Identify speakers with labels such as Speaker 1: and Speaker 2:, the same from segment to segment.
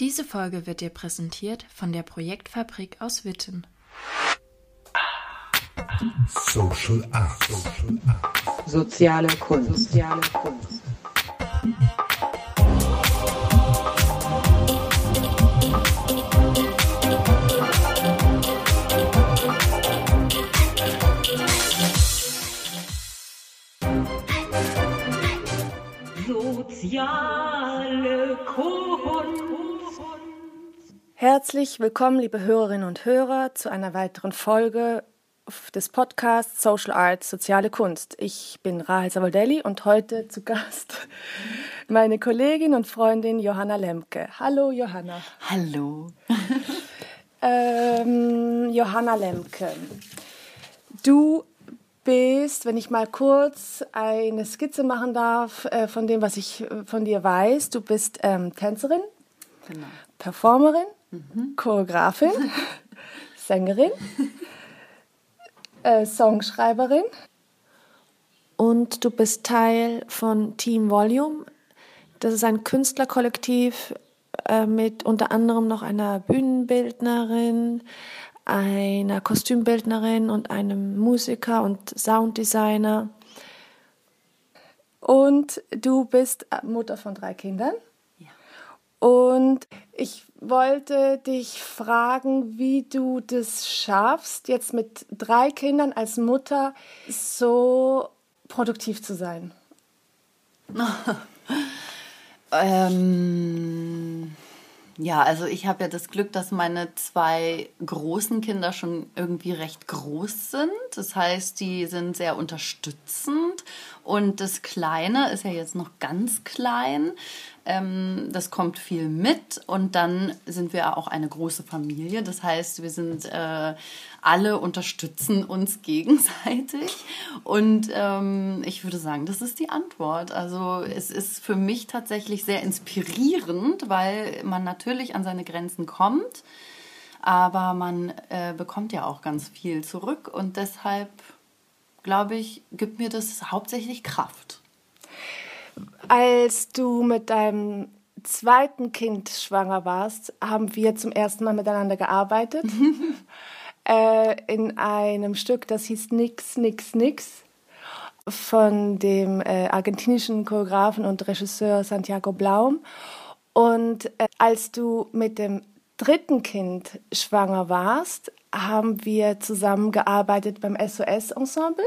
Speaker 1: Diese Folge wird dir präsentiert von der Projektfabrik aus Witten.
Speaker 2: Social Art. Social Art.
Speaker 3: Soziale Kunst. Soziale Kunst.
Speaker 4: Soziale Kunst.
Speaker 5: Herzlich willkommen, liebe Hörerinnen und Hörer, zu einer weiteren Folge des Podcasts Social Arts, soziale Kunst. Ich bin Rahel Savoldelli und heute zu Gast meine Kollegin und Freundin Johanna Lemke. Hallo Johanna.
Speaker 6: Hallo.
Speaker 5: Ähm, Johanna Lemke, du bist, wenn ich mal kurz eine Skizze machen darf äh, von dem, was ich äh, von dir weiß, du bist ähm, Tänzerin,
Speaker 6: Genau.
Speaker 5: Performerin, Choreografin, Sängerin, äh, Songschreiberin und du bist Teil von Team Volume. Das ist ein Künstlerkollektiv äh, mit unter anderem noch einer Bühnenbildnerin, einer Kostümbildnerin und einem Musiker und Sounddesigner. Und du bist Mutter von drei Kindern. Und ich wollte dich fragen, wie du das schaffst, jetzt mit drei Kindern als Mutter so produktiv zu sein.
Speaker 6: Ähm, ja, also ich habe ja das Glück, dass meine zwei großen Kinder schon irgendwie recht groß sind. Das heißt, die sind sehr unterstützend. Und das Kleine ist ja jetzt noch ganz klein. Ähm, das kommt viel mit. Und dann sind wir auch eine große Familie. Das heißt, wir sind äh, alle unterstützen uns gegenseitig. Und ähm, ich würde sagen, das ist die Antwort. Also es ist für mich tatsächlich sehr inspirierend, weil man natürlich an seine Grenzen kommt. Aber man äh, bekommt ja auch ganz viel zurück. Und deshalb, glaube ich, gibt mir das hauptsächlich Kraft.
Speaker 5: Als du mit deinem zweiten Kind schwanger warst, haben wir zum ersten Mal miteinander gearbeitet. äh, in einem Stück, das hieß Nix, Nix, Nix von dem äh, argentinischen Choreografen und Regisseur Santiago Blaum. Und äh, als du mit dem dritten Kind schwanger warst, haben wir zusammengearbeitet beim SOS-Ensemble.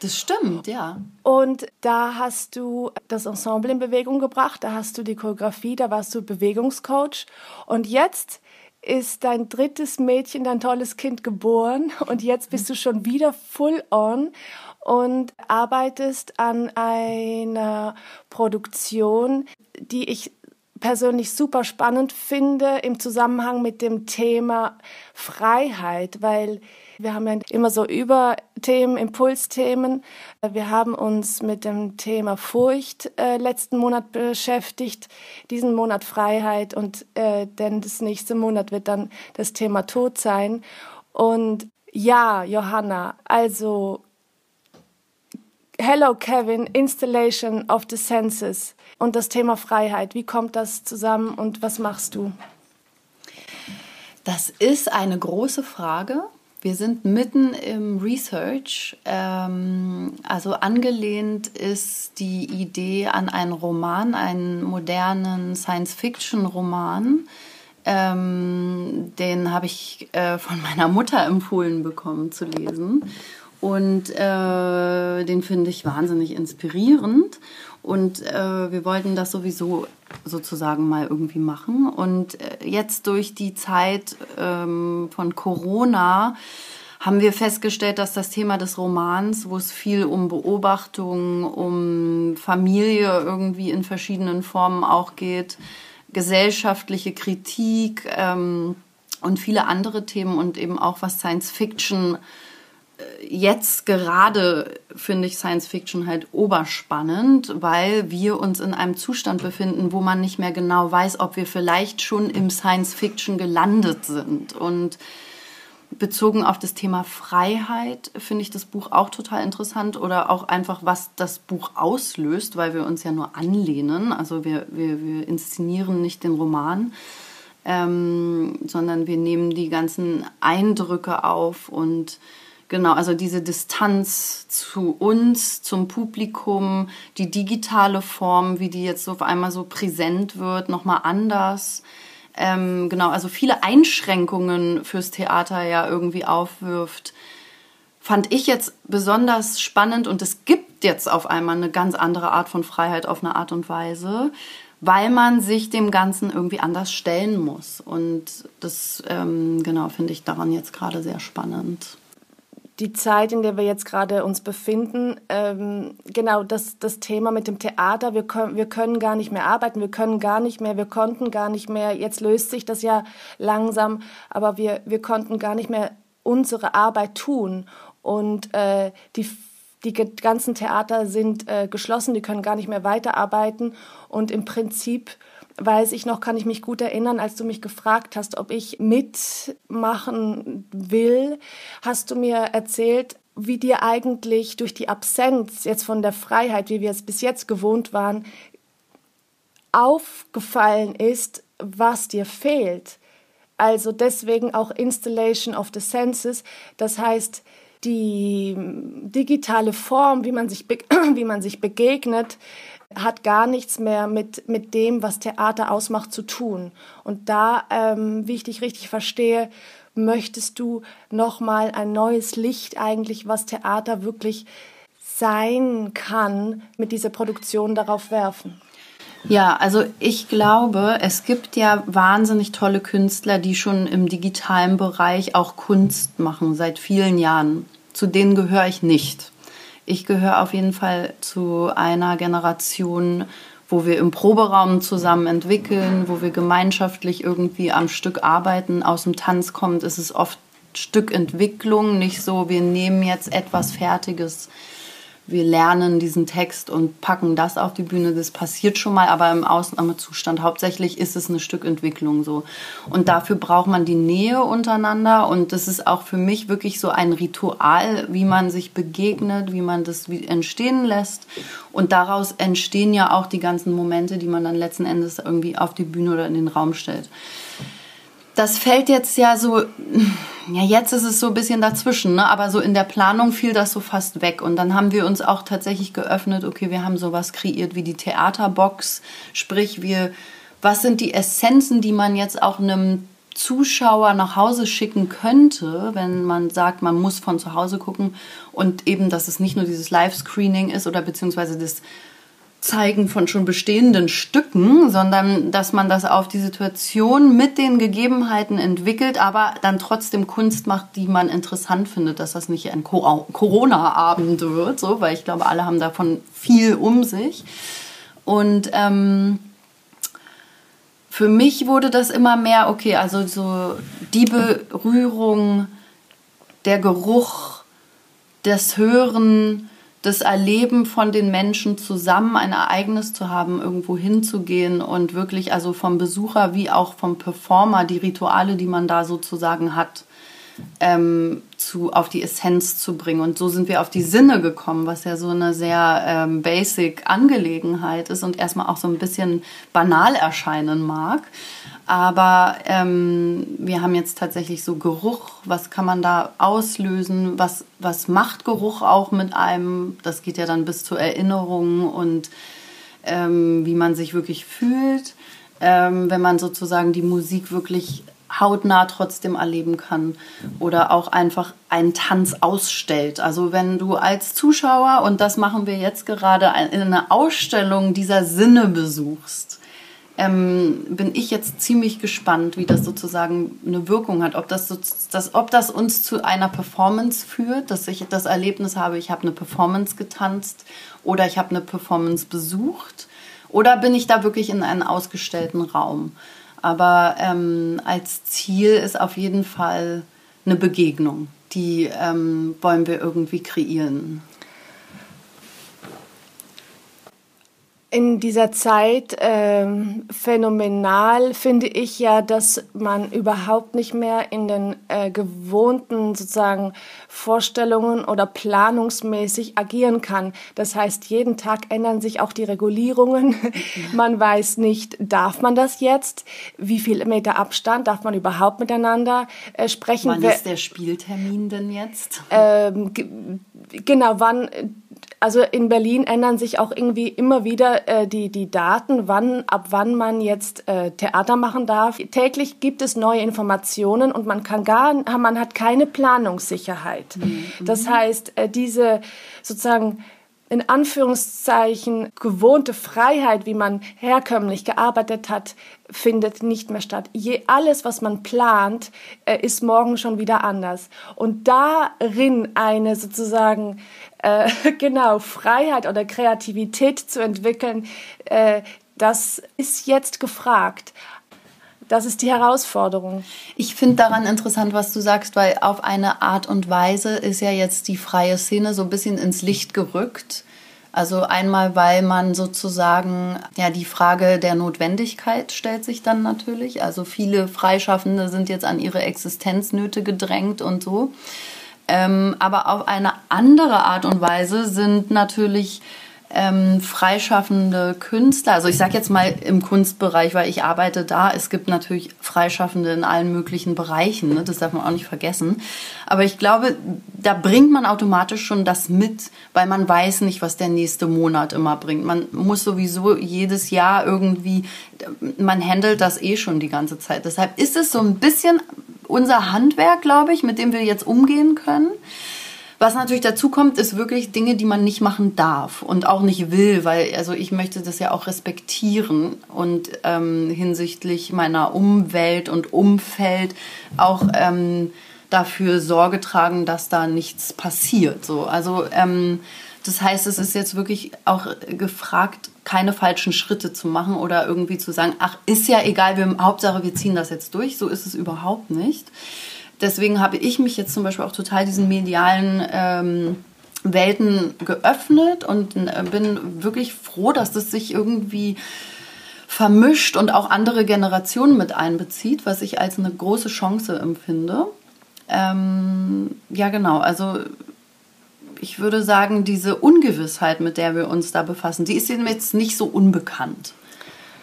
Speaker 6: Das stimmt, ja.
Speaker 5: Und da hast du das Ensemble in Bewegung gebracht, da hast du die Choreografie, da warst du Bewegungscoach. Und jetzt ist dein drittes Mädchen, dein tolles Kind geboren und jetzt bist du schon wieder full on und arbeitest an einer Produktion, die ich persönlich super spannend finde im Zusammenhang mit dem Thema Freiheit, weil wir haben ja immer so Überthemen, Impulsthemen. Wir haben uns mit dem Thema Furcht äh, letzten Monat beschäftigt, diesen Monat Freiheit und äh, denn das nächste Monat wird dann das Thema Tod sein. Und ja, Johanna, also Hello Kevin, Installation of the Senses und das Thema Freiheit. Wie kommt das zusammen und was machst du?
Speaker 6: Das ist eine große Frage. Wir sind mitten im Research. Ähm, also angelehnt ist die Idee an einen Roman, einen modernen Science-Fiction-Roman. Ähm, den habe ich äh, von meiner Mutter empfohlen bekommen zu lesen. Und äh, den finde ich wahnsinnig inspirierend. Und äh, wir wollten das sowieso sozusagen mal irgendwie machen. Und äh, jetzt durch die Zeit ähm, von Corona haben wir festgestellt, dass das Thema des Romans, wo es viel um Beobachtung, um Familie irgendwie in verschiedenen Formen auch geht, gesellschaftliche Kritik ähm, und viele andere Themen und eben auch was Science Fiction jetzt gerade finde ich Science Fiction halt oberspannend, weil wir uns in einem Zustand befinden, wo man nicht mehr genau weiß, ob wir vielleicht schon im Science Fiction gelandet sind. Und bezogen auf das Thema Freiheit finde ich das Buch auch total interessant oder auch einfach, was das Buch auslöst, weil wir uns ja nur anlehnen. Also wir, wir, wir inszenieren nicht den Roman, ähm, sondern wir nehmen die ganzen Eindrücke auf und genau, also diese Distanz zu uns, zum Publikum, die digitale Form, wie die jetzt so auf einmal so präsent wird, nochmal anders. Ähm, genau, also viele Einschränkungen fürs Theater ja irgendwie aufwirft, fand ich jetzt besonders spannend und es gibt jetzt auf einmal eine ganz andere Art von Freiheit auf eine Art und Weise weil man sich dem Ganzen irgendwie anders stellen muss. Und das, ähm, genau, finde ich daran jetzt gerade sehr spannend.
Speaker 5: Die Zeit, in der wir jetzt gerade uns befinden, ähm, genau das, das Thema mit dem Theater, wir können, wir können gar nicht mehr arbeiten, wir können gar nicht mehr, wir konnten gar nicht mehr, jetzt löst sich das ja langsam, aber wir, wir konnten gar nicht mehr unsere Arbeit tun. Und äh, die die ganzen Theater sind äh, geschlossen, die können gar nicht mehr weiterarbeiten. Und im Prinzip weiß ich noch, kann ich mich gut erinnern, als du mich gefragt hast, ob ich mitmachen will, hast du mir erzählt, wie dir eigentlich durch die Absenz jetzt von der Freiheit, wie wir es bis jetzt gewohnt waren, aufgefallen ist, was dir fehlt. Also deswegen auch Installation of the Senses. Das heißt, die digitale Form, wie man sich, wie man sich begegnet, hat gar nichts mehr mit, mit dem, was Theater ausmacht, zu tun. Und da, ähm, wie ich dich richtig verstehe, möchtest du nochmal ein neues Licht eigentlich, was Theater wirklich sein kann, mit dieser Produktion darauf werfen.
Speaker 6: Ja, also ich glaube, es gibt ja wahnsinnig tolle Künstler, die schon im digitalen Bereich auch Kunst machen, seit vielen Jahren. Zu denen gehöre ich nicht. Ich gehöre auf jeden Fall zu einer Generation, wo wir im Proberaum zusammen entwickeln, wo wir gemeinschaftlich irgendwie am Stück arbeiten. Aus dem Tanz kommt, ist es oft Stückentwicklung, nicht so, wir nehmen jetzt etwas Fertiges wir lernen diesen Text und packen das auf die Bühne. Das passiert schon mal, aber im Ausnahmezustand hauptsächlich ist es eine Stückentwicklung so. Und dafür braucht man die Nähe untereinander und das ist auch für mich wirklich so ein Ritual, wie man sich begegnet, wie man das entstehen lässt. Und daraus entstehen ja auch die ganzen Momente, die man dann letzten Endes irgendwie auf die Bühne oder in den Raum stellt das fällt jetzt ja so, ja, jetzt ist es so ein bisschen dazwischen, ne? aber so in der Planung fiel das so fast weg. Und dann haben wir uns auch tatsächlich geöffnet, okay, wir haben sowas kreiert wie die Theaterbox, sprich, wir, was sind die Essenzen, die man jetzt auch einem Zuschauer nach Hause schicken könnte, wenn man sagt, man muss von zu Hause gucken und eben, dass es nicht nur dieses Live-Screening ist oder beziehungsweise das Zeigen von schon bestehenden Stücken, sondern dass man das auf die Situation mit den Gegebenheiten entwickelt, aber dann trotzdem Kunst macht, die man interessant findet, dass das nicht ein Corona-Abend wird, so, weil ich glaube, alle haben davon viel um sich. Und ähm, für mich wurde das immer mehr, okay, also so die Berührung, der Geruch, das Hören, das Erleben von den Menschen zusammen ein Ereignis zu haben, irgendwo hinzugehen und wirklich also vom Besucher wie auch vom Performer die Rituale, die man da sozusagen hat, ähm, zu, auf die Essenz zu bringen. Und so sind wir auf die Sinne gekommen, was ja so eine sehr ähm, basic Angelegenheit ist und erstmal auch so ein bisschen banal erscheinen mag. Aber ähm, wir haben jetzt tatsächlich so Geruch, was kann man da auslösen, was, was macht Geruch auch mit einem, das geht ja dann bis zur Erinnerung und ähm, wie man sich wirklich fühlt, ähm, wenn man sozusagen die Musik wirklich hautnah trotzdem erleben kann oder auch einfach einen Tanz ausstellt. Also wenn du als Zuschauer, und das machen wir jetzt gerade, eine Ausstellung dieser Sinne besuchst, ähm, bin ich jetzt ziemlich gespannt, wie das sozusagen eine Wirkung hat. Ob das, das, ob das uns zu einer Performance führt, dass ich das Erlebnis habe, ich habe eine Performance getanzt oder ich habe eine Performance besucht. Oder bin ich da wirklich in einem ausgestellten Raum? Aber ähm, als Ziel ist auf jeden Fall eine Begegnung. Die ähm, wollen wir irgendwie kreieren.
Speaker 5: In dieser Zeit ähm, phänomenal finde ich ja, dass man überhaupt nicht mehr in den äh, gewohnten sozusagen Vorstellungen oder planungsmäßig agieren kann. Das heißt, jeden Tag ändern sich auch die Regulierungen. man weiß nicht, darf man das jetzt? Wie viel Meter Abstand darf man überhaupt miteinander äh, sprechen?
Speaker 6: Wann ist der Spieltermin denn jetzt?
Speaker 5: Ähm, genau, wann also in Berlin ändern sich auch irgendwie immer wieder äh, die, die Daten, wann, ab wann man jetzt äh, Theater machen darf. Täglich gibt es neue Informationen und man kann gar, man hat keine Planungssicherheit. Mhm. Das heißt, äh, diese sozusagen in Anführungszeichen gewohnte Freiheit, wie man herkömmlich gearbeitet hat, findet nicht mehr statt. Je alles, was man plant, äh, ist morgen schon wieder anders. Und darin eine sozusagen äh, genau Freiheit oder Kreativität zu entwickeln, äh, das ist jetzt gefragt. Das ist die Herausforderung.
Speaker 6: Ich finde daran interessant, was du sagst, weil auf eine Art und Weise ist ja jetzt die freie Szene so ein bisschen ins Licht gerückt. Also einmal, weil man sozusagen, ja, die Frage der Notwendigkeit stellt sich dann natürlich. Also viele Freischaffende sind jetzt an ihre Existenznöte gedrängt und so. Ähm, aber auf eine andere Art und Weise sind natürlich ähm, freischaffende Künstler, also ich sage jetzt mal im Kunstbereich, weil ich arbeite da, es gibt natürlich Freischaffende in allen möglichen Bereichen, ne? das darf man auch nicht vergessen. Aber ich glaube, da bringt man automatisch schon das mit, weil man weiß nicht, was der nächste Monat immer bringt. Man muss sowieso jedes Jahr irgendwie, man handelt das eh schon die ganze Zeit. Deshalb ist es so ein bisschen unser Handwerk, glaube ich, mit dem wir jetzt umgehen können. Was natürlich dazu kommt, ist wirklich Dinge, die man nicht machen darf und auch nicht will, weil also ich möchte das ja auch respektieren und ähm, hinsichtlich meiner Umwelt und Umfeld auch ähm, dafür Sorge tragen, dass da nichts passiert. So, also ähm, das heißt, es ist jetzt wirklich auch gefragt, keine falschen Schritte zu machen oder irgendwie zu sagen, ach, ist ja egal, wir, Hauptsache wir ziehen das jetzt durch. So ist es überhaupt nicht deswegen habe ich mich jetzt zum Beispiel auch total diesen medialen ähm, Welten geöffnet und äh, bin wirklich froh, dass das sich irgendwie vermischt und auch andere Generationen mit einbezieht, was ich als eine große Chance empfinde. Ähm, ja, genau. Also ich würde sagen, diese Ungewissheit, mit der wir uns da befassen, die ist jetzt nicht so unbekannt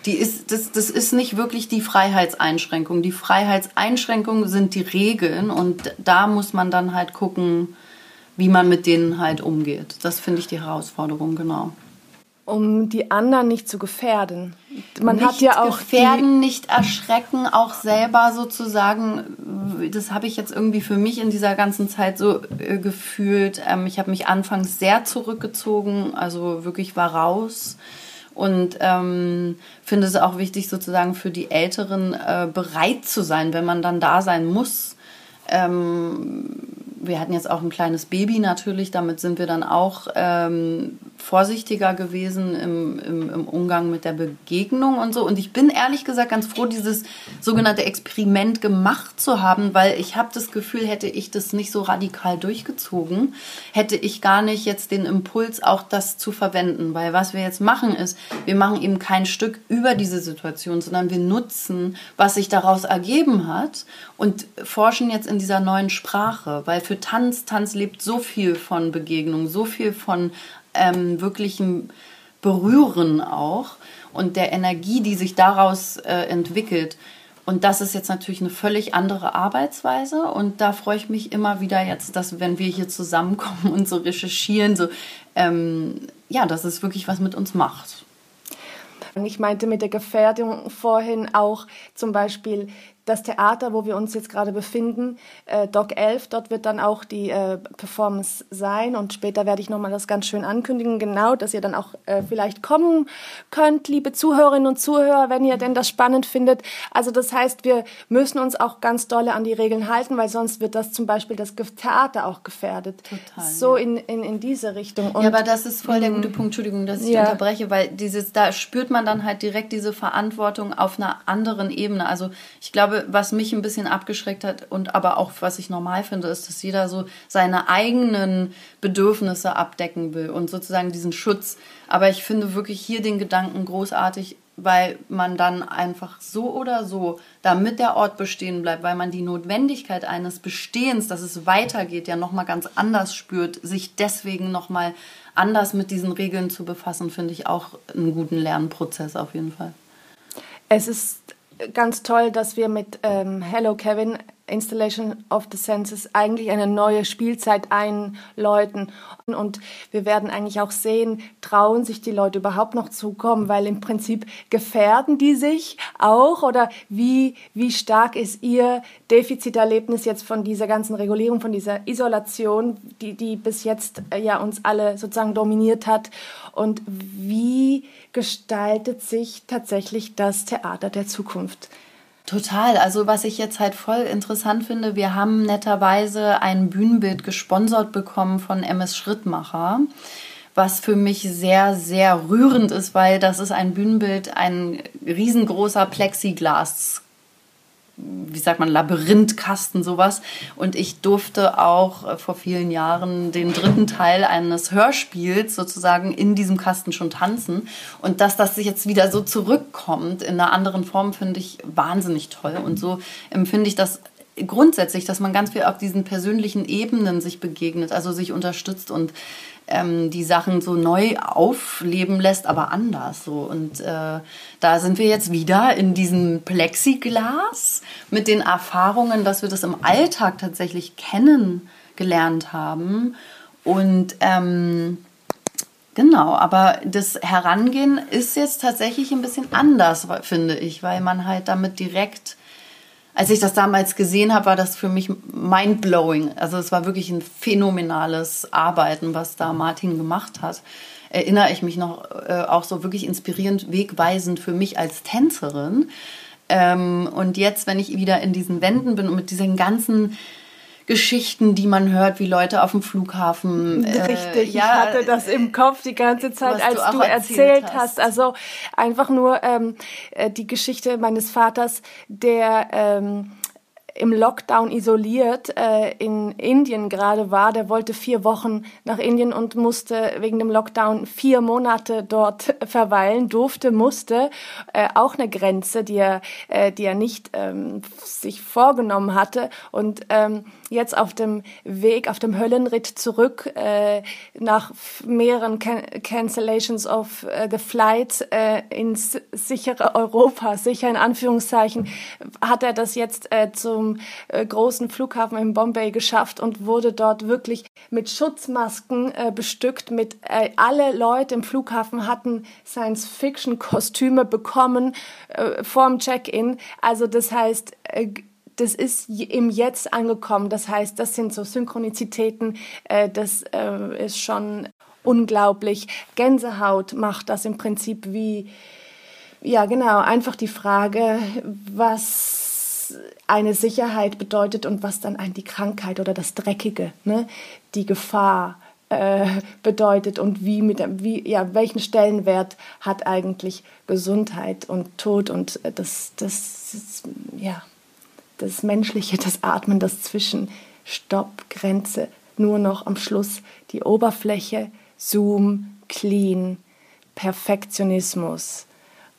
Speaker 6: die ist, das, das ist nicht wirklich die Freiheitseinschränkung. Die Freiheitseinschränkungen sind die Regeln und da muss man dann halt gucken, wie man mit denen halt umgeht. Das finde ich die Herausforderung, genau.
Speaker 5: Um die anderen nicht zu gefährden. Man
Speaker 6: nicht
Speaker 5: hat ja auch
Speaker 6: gefährden, nicht erschrecken, auch selber sozusagen. Das habe ich jetzt irgendwie für mich in dieser ganzen Zeit so äh, gefühlt. Ähm, ich habe mich anfangs sehr zurückgezogen, also wirklich war raus und ähm, finde es auch wichtig, sozusagen für die Älteren äh, bereit zu sein, wenn man dann da sein muss. Ähm, wir hatten jetzt auch ein kleines Baby natürlich, damit sind wir dann auch ähm, vorsichtiger gewesen im, im, im, Umgang mit der Begegnung und so. Und ich bin ehrlich gesagt ganz froh, dieses sogenannte Experiment gemacht zu haben, weil ich habe das Gefühl, hätte ich das nicht so radikal durchgezogen, hätte ich gar nicht jetzt den Impuls, auch das zu verwenden. Weil was wir jetzt machen ist, wir machen eben kein Stück über diese Situation, sondern wir nutzen, was sich daraus ergeben hat und forschen jetzt in dieser neuen Sprache. Weil für Tanz, Tanz lebt so viel von Begegnung, so viel von ähm, wirklichem Berühren auch und der Energie, die sich daraus äh, entwickelt. Und das ist jetzt natürlich eine völlig andere Arbeitsweise. Und da freue ich mich immer wieder jetzt, dass wenn wir hier zusammenkommen und so recherchieren, so, ähm, ja, dass es wirklich was mit uns macht.
Speaker 5: Ich meinte mit der Gefährdung vorhin auch zum Beispiel das Theater, wo wir uns jetzt gerade befinden, äh, Doc 11, dort wird dann auch die äh, Performance sein und später werde ich nochmal das ganz schön ankündigen, genau, dass ihr dann auch äh, vielleicht kommen könnt, liebe Zuhörerinnen und Zuhörer, wenn ihr denn das spannend findet. Also das heißt, wir müssen uns auch ganz dolle an die Regeln halten, weil sonst wird das zum Beispiel das Theater auch gefährdet. Total. So ja. in, in, in diese Richtung.
Speaker 6: Und, ja, aber das ist voll der gute Punkt, Entschuldigung, dass ich ja. unterbreche, weil dieses, da spürt man dann halt direkt diese Verantwortung auf einer anderen Ebene. Also ich glaube, glaube, was mich ein bisschen abgeschreckt hat und aber auch was ich normal finde, ist, dass jeder so seine eigenen Bedürfnisse abdecken will und sozusagen diesen Schutz. Aber ich finde wirklich hier den Gedanken großartig, weil man dann einfach so oder so, damit der Ort bestehen bleibt, weil man die Notwendigkeit eines Bestehens, dass es weitergeht, ja nochmal ganz anders spürt, sich deswegen nochmal anders mit diesen Regeln zu befassen, finde ich auch einen guten Lernprozess auf jeden Fall.
Speaker 5: Es ist ganz toll, dass wir mit ähm, Hello Kevin Installation of the Senses eigentlich eine neue Spielzeit einläuten. Und wir werden eigentlich auch sehen, trauen sich die Leute überhaupt noch zukommen, weil im Prinzip gefährden die sich auch oder wie, wie stark ist ihr Defiziterlebnis jetzt von dieser ganzen Regulierung, von dieser Isolation, die, die bis jetzt äh, ja uns alle sozusagen dominiert hat und wie gestaltet sich tatsächlich das Theater der Zukunft?
Speaker 6: Total. Also was ich jetzt halt voll interessant finde, wir haben netterweise ein Bühnenbild gesponsert bekommen von MS Schrittmacher, was für mich sehr, sehr rührend ist, weil das ist ein Bühnenbild, ein riesengroßer Plexiglas wie sagt man, Labyrinthkasten, sowas. Und ich durfte auch äh, vor vielen Jahren den dritten Teil eines Hörspiels sozusagen in diesem Kasten schon tanzen. Und dass das jetzt wieder so zurückkommt in einer anderen Form, finde ich wahnsinnig toll. Und so empfinde ich das grundsätzlich, dass man ganz viel auf diesen persönlichen Ebenen sich begegnet, also sich unterstützt und ähm, die Sachen so neu aufleben lässt, aber anders so. Und äh, da sind wir jetzt wieder in diesem Plexiglas mit den Erfahrungen, dass wir das im Alltag tatsächlich kennengelernt haben. Und ähm, Genau, aber das Herangehen ist jetzt tatsächlich ein bisschen anders, finde ich, weil man halt damit direkt als ich das damals gesehen habe, war das für mich mindblowing. Also es war wirklich ein phänomenales Arbeiten, was da Martin gemacht hat. Erinnere ich mich noch äh, auch so wirklich inspirierend, wegweisend für mich als Tänzerin. Ähm, und jetzt, wenn ich wieder in diesen Wänden bin und mit diesen ganzen Geschichten, die man hört, wie Leute auf dem Flughafen.
Speaker 5: Äh, Richtig, ja, ich hatte das im Kopf die ganze Zeit, als du, du erzählt, hast. hast. Also einfach nur ähm, äh, die Geschichte meines Vaters, der ähm, im Lockdown isoliert äh, in Indien gerade war. Der wollte vier Wochen nach Indien und musste wegen dem Lockdown vier Monate dort verweilen, durfte, musste. Äh, auch eine Grenze, die er, äh, die er nicht ähm, sich vorgenommen hatte. Und ähm, jetzt auf dem Weg, auf dem Höllenritt zurück, äh, nach mehreren Can Cancellations of uh, the flight äh, ins sichere Europa, sicher in Anführungszeichen, hat er das jetzt äh, zum äh, großen Flughafen in Bombay geschafft und wurde dort wirklich mit Schutzmasken äh, bestückt. Mit äh, alle Leute im Flughafen hatten Science-Fiction-Kostüme bekommen äh, vorm Check-in. Also das heißt äh, das ist im Jetzt angekommen. Das heißt, das sind so Synchronizitäten, äh, das äh, ist schon unglaublich. Gänsehaut macht das im Prinzip wie, ja genau, einfach die Frage, was eine Sicherheit bedeutet und was dann die Krankheit oder das Dreckige, ne? die Gefahr äh, bedeutet und wie mit wie ja welchen Stellenwert hat eigentlich Gesundheit und Tod und das das ja das Menschliche, das Atmen, das Zwischen, Stopp, Grenze, nur noch am Schluss die Oberfläche, Zoom, Clean, Perfektionismus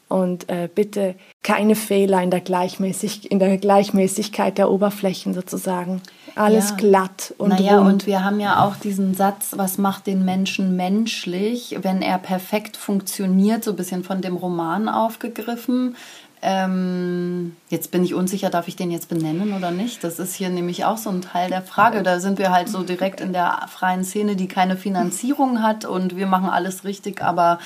Speaker 5: und äh, bitte keine Fehler in der, Gleichmäßig in der Gleichmäßigkeit der Oberflächen sozusagen. Alles ja. glatt und
Speaker 6: naja, rund. und wir haben ja auch diesen Satz, was macht den Menschen menschlich, wenn er perfekt funktioniert, so ein bisschen von dem Roman aufgegriffen. Ähm, jetzt bin ich unsicher, darf ich den jetzt benennen oder nicht? Das ist hier nämlich auch so ein Teil der Frage. Da sind wir halt so direkt in der freien Szene, die keine Finanzierung hat und wir machen alles richtig, aber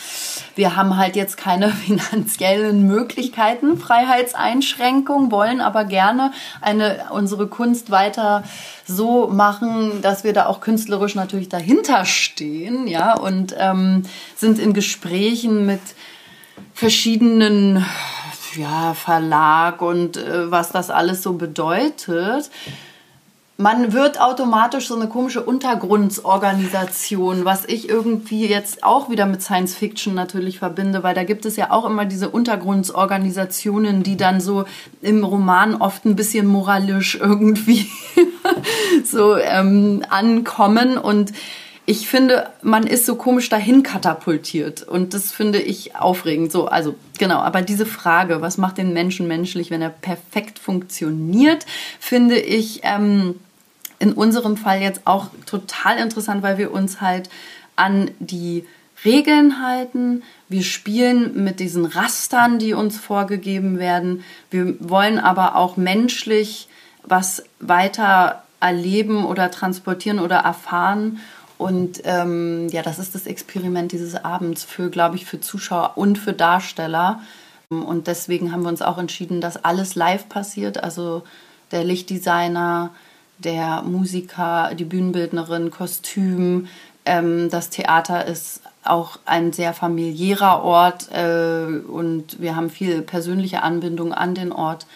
Speaker 6: wir haben halt jetzt keine finanziellen Möglichkeiten, Freiheitseinschränkung, wollen aber gerne eine, unsere Kunst weiter so machen, dass wir da auch künstlerisch natürlich dahinter stehen, ja, und ähm, sind in Gesprächen mit verschiedenen ja, Verlag und äh, was das alles so bedeutet. man wird automatisch so eine komische Untergrundsorganisation, was ich irgendwie jetzt auch wieder mit Science Fiction natürlich verbinde, weil da gibt es ja auch immer diese Untergrundsorganisationen, die dann so im Roman oft ein bisschen moralisch irgendwie so ähm, ankommen und ich finde, man ist so komisch dahin katapultiert und das finde ich aufregend. So, also genau, aber diese Frage, was macht den Menschen menschlich, wenn er perfekt funktioniert, finde ich ähm, in unserem Fall jetzt auch total interessant, weil wir uns halt an die Regeln halten. Wir spielen mit diesen Rastern, die uns vorgegeben werden. Wir wollen aber auch menschlich was weiter erleben oder transportieren oder erfahren. Und ähm, ja, das ist das Experiment dieses Abends für, glaube ich, für Zuschauer und für Darsteller. Und deswegen haben wir uns auch entschieden, dass alles live passiert. Also der Lichtdesigner, der Musiker, die Bühnenbildnerin, Kostüm. Ähm, das Theater ist auch ein sehr familiärer Ort äh, und wir haben viel persönliche Anbindung an den Ort.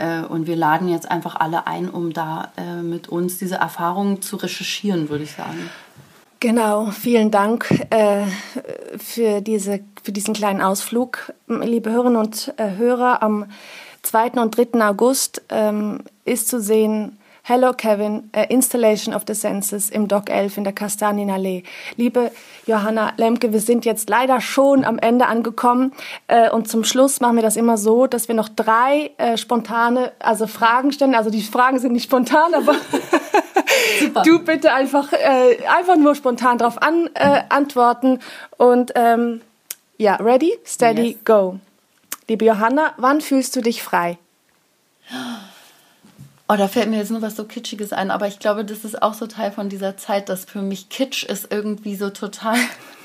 Speaker 6: Äh, und wir laden jetzt einfach alle ein, um da äh, mit uns diese Erfahrungen zu recherchieren, würde ich sagen.
Speaker 5: Genau, vielen Dank äh, für, diese, für diesen kleinen Ausflug. Liebe Hörerinnen und äh, Hörer, am 2. und 3. August ähm, ist zu sehen Hello Kevin, uh, Installation of the Senses im Dock 11 in der Kastanienallee. Liebe Johanna Lemke, wir sind jetzt leider schon am Ende angekommen äh, und zum Schluss machen wir das immer so, dass wir noch drei äh, spontane, also Fragen stellen. Also die Fragen sind nicht spontan, aber du bitte einfach, äh, einfach nur spontan darauf an, antworten und ähm, ja, ready, steady, yes. go. Liebe Johanna, wann fühlst du dich frei?
Speaker 6: Oh, da fällt mir jetzt nur was so Kitschiges ein, aber ich glaube, das ist auch so Teil von dieser Zeit, dass für mich Kitsch ist irgendwie so total,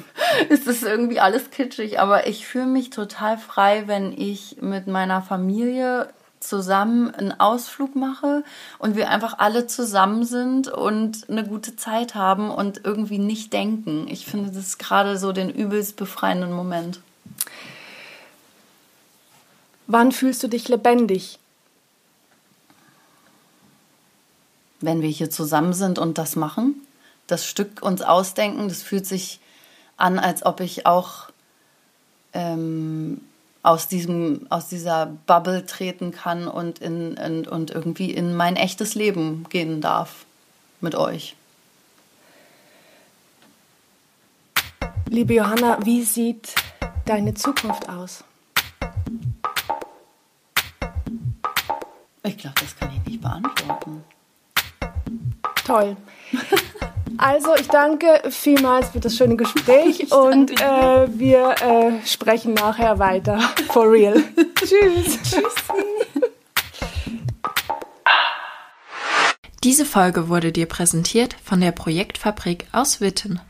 Speaker 6: ist es irgendwie alles kitschig, aber ich fühle mich total frei, wenn ich mit meiner Familie zusammen einen Ausflug mache und wir einfach alle zusammen sind und eine gute Zeit haben und irgendwie nicht denken. Ich finde das ist gerade so den übelst befreienden Moment.
Speaker 5: Wann fühlst du dich lebendig?
Speaker 6: Wenn wir hier zusammen sind und das machen, das Stück uns ausdenken, das fühlt sich an, als ob ich auch ähm, aus, diesem, aus dieser Bubble treten kann und, in, in, und irgendwie in mein echtes Leben gehen darf mit euch.
Speaker 5: Liebe Johanna, wie sieht deine Zukunft aus?
Speaker 6: Ich glaube, das kann ich nicht beantworten.
Speaker 5: Toll. Also, ich danke vielmals für das schöne Gespräch und äh, wir äh, sprechen nachher weiter. For real. Tschüss. Tschüss.
Speaker 1: Diese Folge wurde dir präsentiert von der Projektfabrik aus Witten.